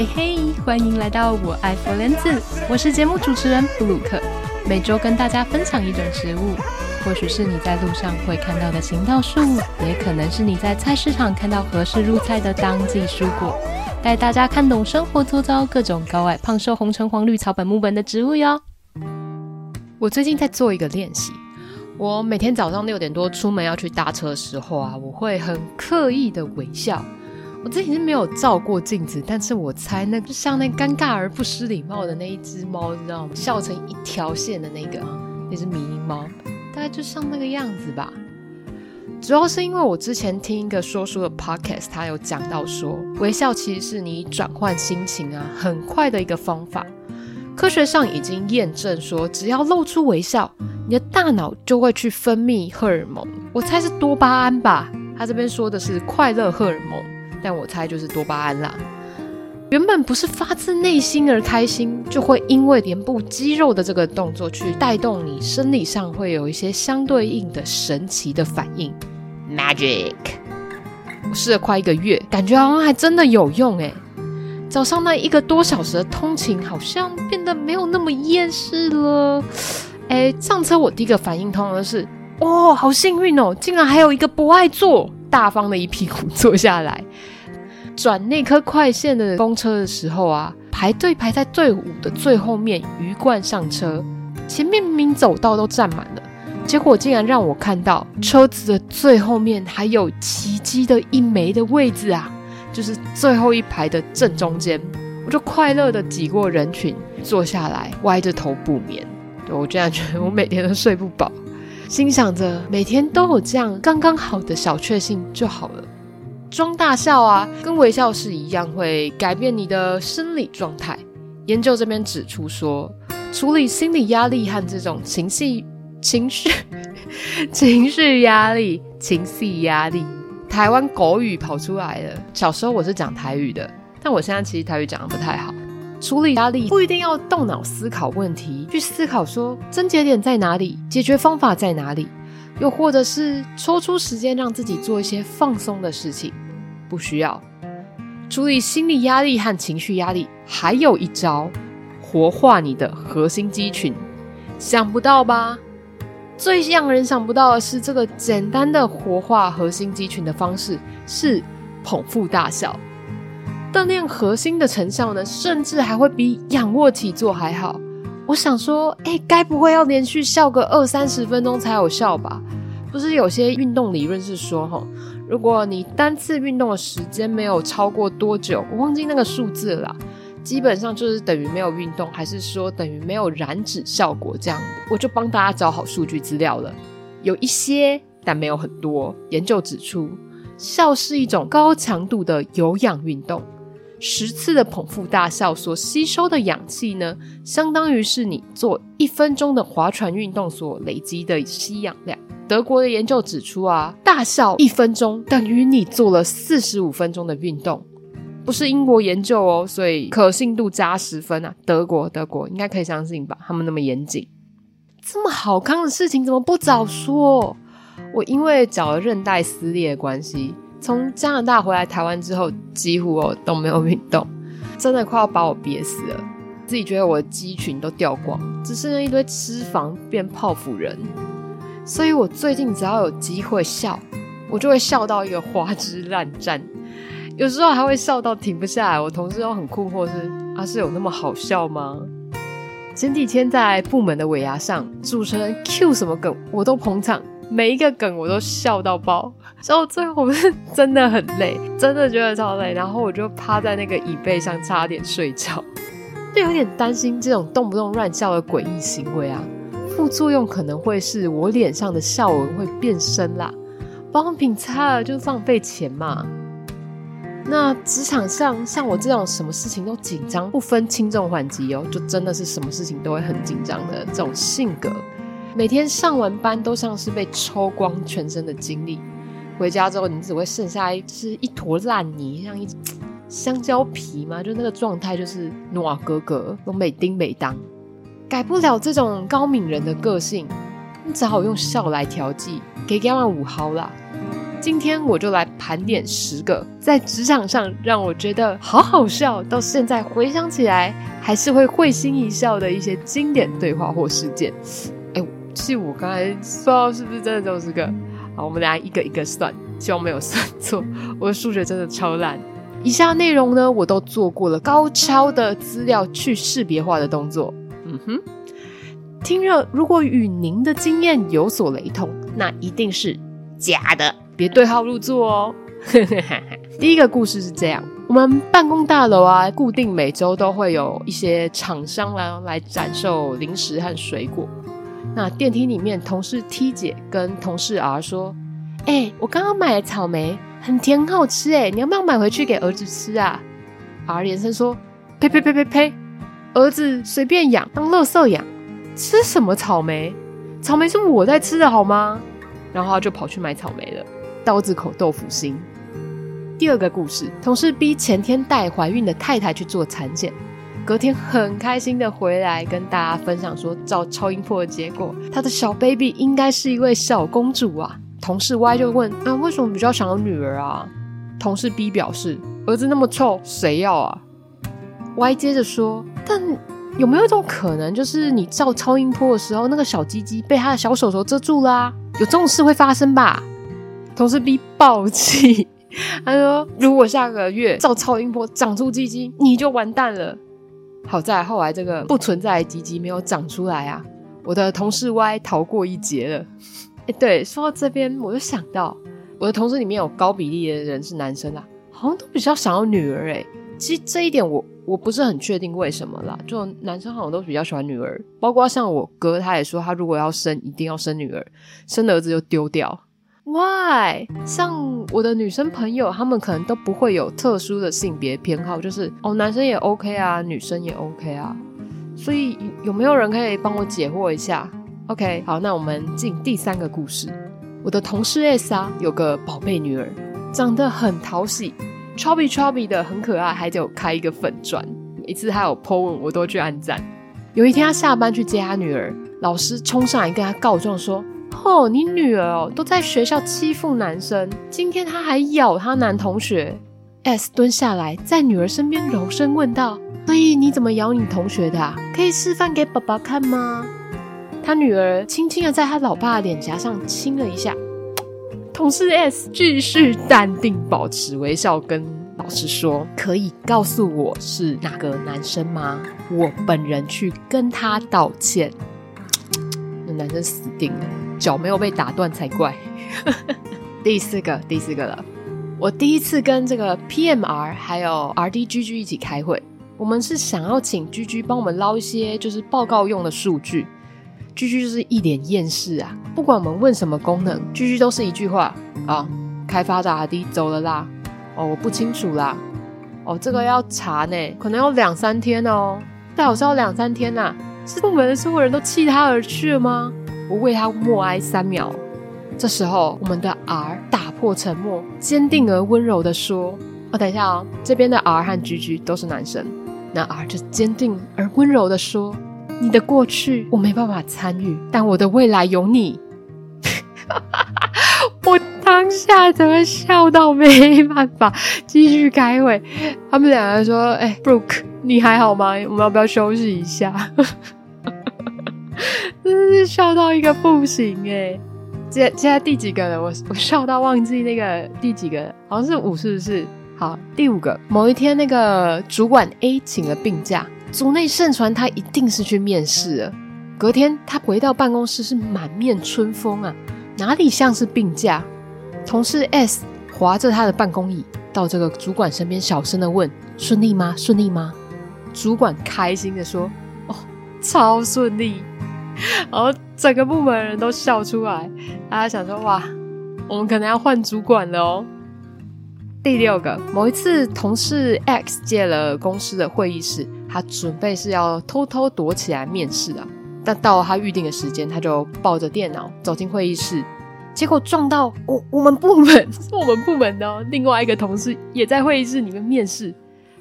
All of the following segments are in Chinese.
嘿嘿，欢迎来到我爱佛莲子，我是节目主持人布鲁克，每周跟大家分享一种植物，或许是你在路上会看到的行道树，也可能是你在菜市场看到合适入菜的当季蔬果，带大家看懂生活周遭各种高矮胖瘦红橙黄绿草本木本的植物哟。我最近在做一个练习，我每天早上六点多出门要去搭车的时候啊，我会很刻意的微笑。我自己是没有照过镜子，但是我猜那就像那尴尬而不失礼貌的那一只猫，你知道吗？笑成一条线的那个，那只迷因猫，大概就像那个样子吧。主要是因为我之前听一个说书的 podcast，他有讲到说，微笑其实是你转换心情啊很快的一个方法。科学上已经验证说，只要露出微笑，你的大脑就会去分泌荷尔蒙，我猜是多巴胺吧。他这边说的是快乐荷尔蒙。但我猜就是多巴胺啦。原本不是发自内心而开心，就会因为脸部肌肉的这个动作去带动你生理上会有一些相对应的神奇的反应。Magic！我试了快一个月，感觉好像还真的有用诶。早上那一个多小时的通勤，好像变得没有那么厌世了。哎，上车我第一个反应通常是：哦，好幸运哦，竟然还有一个不爱坐。大方的一屁股坐下来，转那颗快线的公车的时候啊，排队排在队伍的最后面，鱼贯上车。前面明明走道都站满了，结果竟然让我看到车子的最后面还有奇迹的一枚的位置啊，就是最后一排的正中间。我就快乐的挤过人群，坐下来，歪着头不眠。对，我竟然觉得我每天都睡不饱。心想着每天都有这样刚刚好的小确幸就好了。装大笑啊，跟微笑是一样，会改变你的生理状态。研究这边指出说，处理心理压力和这种情绪、情绪、情绪压力、情绪压力，台湾国语跑出来了。小时候我是讲台语的，但我现在其实台语讲的不太好。处理压力不一定要动脑思考问题，去思考说症结点在哪里，解决方法在哪里，又或者是抽出时间让自己做一些放松的事情，不需要。处理心理压力和情绪压力，还有一招，活化你的核心肌群。想不到吧？最让人想不到的是，这个简单的活化核心肌群的方式是捧腹大笑。锻炼核心的成效呢，甚至还会比仰卧起坐还好。我想说，哎，该不会要连续笑个二三十分钟才有效吧？不是有些运动理论是说，哈，如果你单次运动的时间没有超过多久，我忘记那个数字了，基本上就是等于没有运动，还是说等于没有燃脂效果这样？我就帮大家找好数据资料了，有一些，但没有很多。研究指出，笑是一种高强度的有氧运动。十次的捧腹大笑所吸收的氧气呢，相当于是你做一分钟的划船运动所累积的吸氧量。德国的研究指出啊，大笑一分钟等于你做了四十五分钟的运动，不是英国研究哦，所以可信度加十分啊。德国，德国应该可以相信吧？他们那么严谨，这么好康的事情怎么不早说？我因为脚的韧带撕裂的关系。从加拿大回来台湾之后，几乎哦都没有运动，真的快要把我憋死了。自己觉得我的肌群都掉光，只剩下一堆脂肪变泡芙人。所以我最近只要有机会笑，我就会笑到一个花枝乱颤，有时候还会笑到停不下来。我同事都很困惑是，是啊，是有那么好笑吗？前几天在部门的尾牙上，主持人 Q 什么梗，我都捧场。每一个梗我都笑到爆，然后最后我是真的很累，真的觉得超累，然后我就趴在那个椅背上，差点睡着，就有点担心这种动不动乱笑的诡异行为啊，副作用可能会是我脸上的笑纹会变深啦，保养品擦了就浪费钱嘛。那职场上像我这种什么事情都紧张，不分轻重缓急哦，就真的是什么事情都会很紧张的这种性格。每天上完班都像是被抽光全身的精力，回家之后你只会剩下一是一坨烂泥，像一香蕉皮嘛，就那个状态就是暖格格，都美丁美当，改不了这种高敏人的个性，你只好用笑来调剂，给给我五毫啦。今天我就来盘点十个在职场上让我觉得好好笑，到现在回想起来还是会会心一笑的一些经典对话或事件。是，我刚才说是不是真的就是个？好，我们等下一个一个算，希望没有算错。我的数学真的超烂。以下内容呢，我都做过了高超的资料去识别化的动作。嗯哼，听着，如果与您的经验有所雷同，那一定是假的。别对号入座哦。第一个故事是这样：我们办公大楼啊，固定每周都会有一些厂商来来展售零食和水果。那电梯里面，同事 T 姐跟同事 R 说：“哎、我刚刚买了草莓，很甜，很好吃哎，你要不要买回去给儿子吃啊？”R 连声说：“呸呸呸呸呸，儿子随便养，当垃圾养，吃什么草莓？草莓是我在吃的好吗？”然后他就跑去买草莓了。刀子口豆腐心。第二个故事，同事 B 前天带怀孕的太太去做产检，隔天很开心的回来跟大家分享说，照超音波的结果，他的小 baby 应该是一位小公主啊。同事 Y 就问啊，为什么比较想要女儿啊？同事 B 表示，儿子那么臭，谁要啊？Y 接着说，但有没有一种可能，就是你照超音波的时候，那个小鸡鸡被他的小手手遮住啦、有这种事会发生吧？同事 B 爆气，他说：“如果下个月照超音波长出鸡鸡，你就完蛋了。”好在后来这个不存在的鸡鸡没有长出来啊，我的同事 Y 逃过一劫了。哎，对，说到这边，我就想到我的同事里面有高比例的人是男生啦，好像都比较想要女儿。哎，其实这一点我我不是很确定为什么啦，就男生好像都比较喜欢女儿，包括像我哥，他也说他如果要生，一定要生女儿，生儿子就丢掉。Why？像我的女生朋友，她们可能都不会有特殊的性别偏好，就是哦，男生也 OK 啊，女生也 OK 啊。所以有没有人可以帮我解惑一下？OK，好，那我们进第三个故事。我的同事 S 啊，有个宝贝女儿，长得很讨喜，chubby chubby 的，很可爱，还有开一个粉钻，每次她有 po 文，我都去按赞。有一天她下班去接她女儿，老师冲上来跟她告状说。哦，你女儿哦，都在学校欺负男生，今天她还咬她男同学。S 蹲下来，在女儿身边柔声问道：“所以你怎么咬你同学的啊？可以示范给爸爸看吗？”他女儿轻轻的在他老爸的脸颊上亲了一下。同事 S 继续淡定，保持微笑，跟老师说：“可以告诉我是哪个男生吗？我本人去跟他道歉。”那男生死定了。脚没有被打断才怪。第四个，第四个了。我第一次跟这个 PMR 还有 RDGG 一起开会，我们是想要请 GG 帮我们捞一些就是报告用的数据。GG 就是一脸厌世啊，不管我们问什么功能，GG 都是一句话啊：开发的 RD 走了啦。哦，我不清楚啦。哦，这个要查呢，可能要两三天哦。最好是要两三天呐、啊，是部门的所有人都弃他而去了吗？我为他默哀三秒，这时候我们的 R 打破沉默，坚定而温柔的说：“哦，等一下哦，这边的 R 和 GG 都是男生。”那 R 就坚定而温柔的说：“你的过去我没办法参与，但我的未来有你。”我当下怎么笑到没办法继续开会？他们两个说：“哎，Brooke，你还好吗？我们要不要休息一下？” 真是笑到一个不行哎！现现在第几个了？我我笑到忘记那个第几个，好像是五，是不是？好，第五个。某一天，那个主管 A 请了病假，组内盛传他一定是去面试了。隔天他回到办公室是满面春风啊，哪里像是病假？同事 S 滑着他的办公椅到这个主管身边，小声的问：“顺利吗？顺利吗？”主管开心的说：“哦，超顺利。” 然后整个部门的人都笑出来，大家想说：“哇，我们可能要换主管了哦。”第六个，某一次同事 X 借了公司的会议室，他准备是要偷偷躲起来面试啊。但到了他预定的时间，他就抱着电脑走进会议室，结果撞到我我们部门，是我们部门的哦，另外一个同事也在会议室里面面试。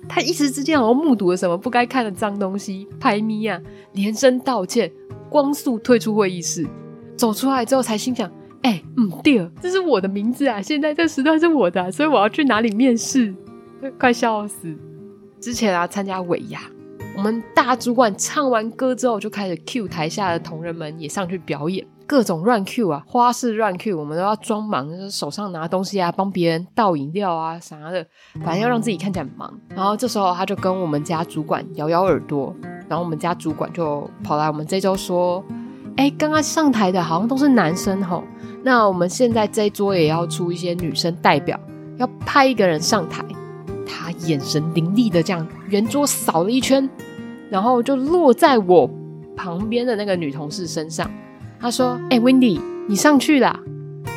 他一时之间好像目睹了什么不该看的脏东西，拍咪啊，连声道歉。光速退出会议室，走出来之后才心想：哎、欸，嗯，对，这是我的名字啊，现在这时段是我的、所以我要去哪里面试？快笑死！之前啊，参加尾牙，我们大主管唱完歌之后，就开始 cue 台下的同仁们也上去表演，各种乱 cue 啊，花式乱 cue，我们都要装忙，就是手上拿东西啊，帮别人倒饮料啊啥的，反正要让自己看起来很忙。然后这时候他就跟我们家主管摇摇耳朵，然后我们家主管就跑来我们这周说：“哎，刚刚上台的好像都是男生吼，那我们现在这桌也要出一些女生代表，要派一个人上台。”他眼神凌厉的这样圆桌扫了一圈，然后就落在我旁边的那个女同事身上。他说：“哎、欸，Wendy，你上去啦。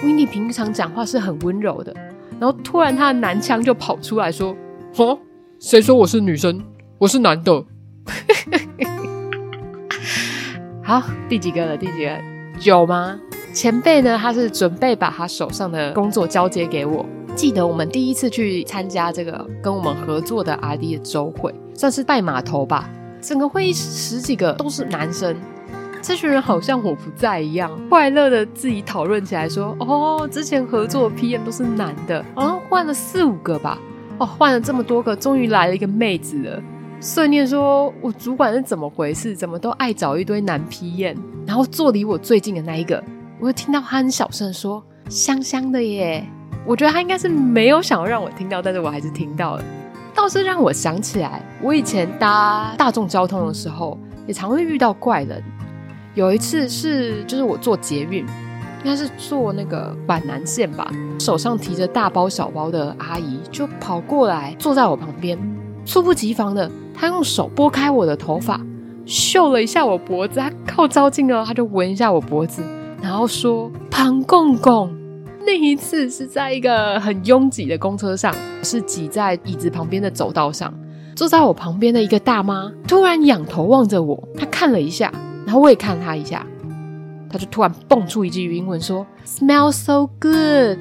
”Wendy 平常讲话是很温柔的，然后突然他的男腔就跑出来说：“哦，谁说我是女生？我是男的。” 好，第几个了？第几个？九吗？前辈呢？他是准备把他手上的工作交接给我。记得我们第一次去参加这个跟我们合作的 R&D 的周会，算是拜码头吧。整个会议十几个都是男生，这群人好像我不在一样，快乐的自己讨论起来说：“哦，之前合作 PM 都是男的，好像换了四五个吧。哦，换了这么多个，终于来了一个妹子了。”碎念说：“我主管是怎么回事？怎么都爱找一堆男 PM？然后坐离我最近的那一个，我就听到他很小声说：‘香香的耶。’”我觉得他应该是没有想要让我听到，但是我还是听到了，倒是让我想起来，我以前搭大众交通的时候，也常会遇到怪人。有一次是，就是我坐捷运，应该是坐那个板南线吧，手上提着大包小包的阿姨就跑过来坐在我旁边，猝不及防的，他用手拨开我的头发，嗅了一下我脖子，他靠招近了，他就闻一下我脖子，然后说：“庞公公。”那一次是在一个很拥挤的公车上，是挤在椅子旁边的走道上。坐在我旁边的一个大妈突然仰头望着我，她看了一下，然后我也看了她一下，她就突然蹦出一句英文说：‘Smell so good。”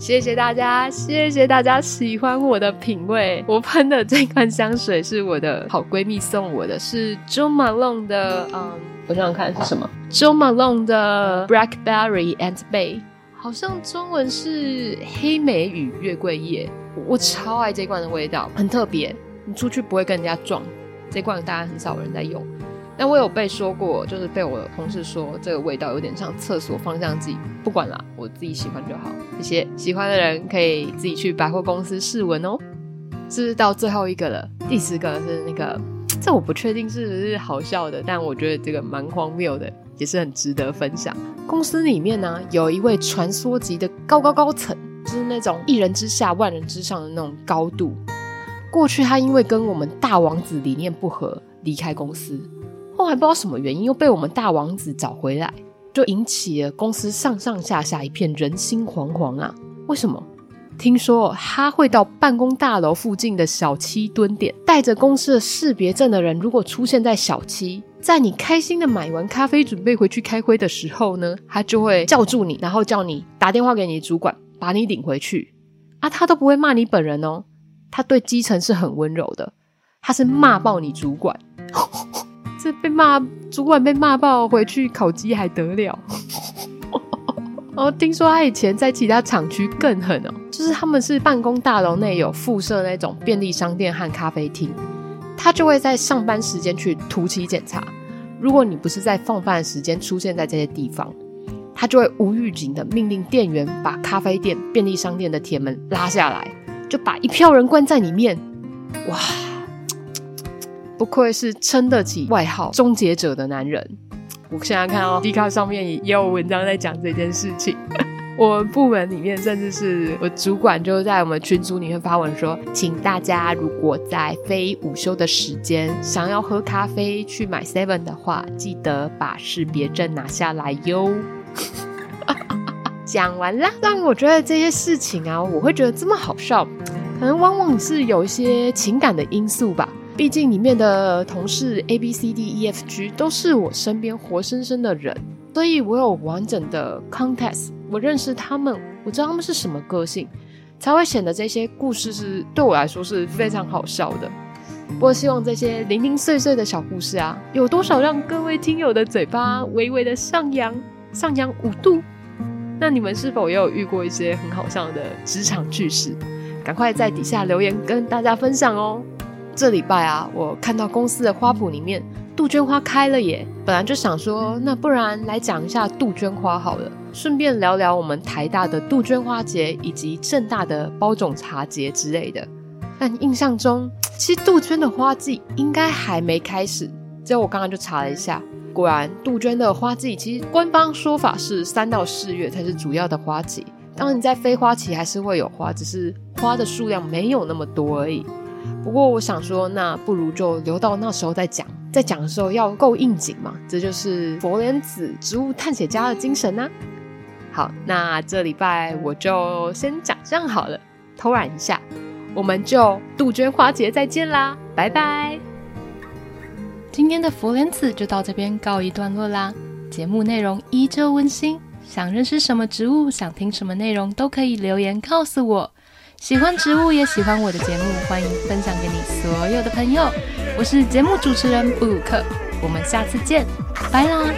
谢谢大家，谢谢大家喜欢我的品味。我喷的这款香水是我的好闺蜜送我的，是 Jo Malone 的，嗯，我想想看是什么，Jo Malone 的 Blackberry and Bay。好像中文是黑莓与月桂叶，我超爱这罐的味道，很特别。你出去不会跟人家撞，这罐大家很少人在用。但我有被说过，就是被我同事说这个味道有点像厕所芳香剂。不管啦，我自己喜欢就好。谢谢，喜欢的人可以自己去百货公司试闻哦。是不是到最后一个了？第十个是那个，这我不确定是不是好笑的，但我觉得这个蛮荒谬的。也是很值得分享。公司里面呢，有一位传说级的高高高层，就是那种一人之下万人之上的那种高度。过去他因为跟我们大王子理念不合，离开公司，后来不知道什么原因又被我们大王子找回来，就引起了公司上上下下一片人心惶惶啊！为什么？听说他会到办公大楼附近的小七蹲点，带着公司的识别证的人，如果出现在小七。在你开心的买完咖啡，准备回去开会的时候呢，他就会叫住你，然后叫你打电话给你的主管，把你领回去。啊，他都不会骂你本人哦，他对基层是很温柔的，他是骂爆你主管。这被骂主管被骂爆，回去烤鸡还得了？哦，听说他以前在其他厂区更狠哦，就是他们是办公大楼内有附设那种便利商店和咖啡厅。他就会在上班时间去突击检查，如果你不是在放饭时间出现在这些地方，他就会无预警的命令店员把咖啡店、便利商店的铁门拉下来，就把一票人关在里面。哇，不愧是撑得起外号“终结者”的男人。我现在看到 Dcard 上面也有文章在讲这件事情。我们部门里面，甚至是我主管，就在我们群组里面发文说，请大家如果在非午休的时间想要喝咖啡去买 Seven 的话，记得把识别证拿下来哟。讲完啦，但我觉得这些事情啊，我会觉得这么好笑，可能往往是有一些情感的因素吧。毕竟里面的同事 A B C D E F G 都是我身边活生生的人，所以我有完整的 context。我认识他们，我知道他们是什么个性，才会显得这些故事是对我来说是非常好笑的。我希望这些零零碎碎的小故事啊，有多少让各位听友的嘴巴微微的上扬，上扬五度。那你们是否也有遇过一些很好笑的职场趣事？赶快在底下留言跟大家分享哦！这礼拜啊，我看到公司的花圃里面杜鹃花开了耶，本来就想说，那不然来讲一下杜鹃花好了，顺便聊聊我们台大的杜鹃花节以及政大的包种茶节之类的。但印象中，其实杜鹃的花季应该还没开始。结果我刚刚就查了一下。果然，杜鹃的花季其实官方说法是三到四月才是主要的花期。当然你，在非花期还是会有花，只是花的数量没有那么多而已。不过，我想说，那不如就留到那时候再讲。在讲的时候要够应景嘛，这就是佛莲子植物探险家的精神呐、好，那这礼拜我就先讲这样好了，偷懒一下，我们就杜鹃花节再见啦，拜拜。今天的佛莲子就到这边告一段落啦。节目内容依旧温馨，想认识什么植物，想听什么内容，都可以留言告诉我。喜欢植物也喜欢我的节目，欢迎分享给你所有的朋友。我是节目主持人布鲁克，我们下次见，拜啦。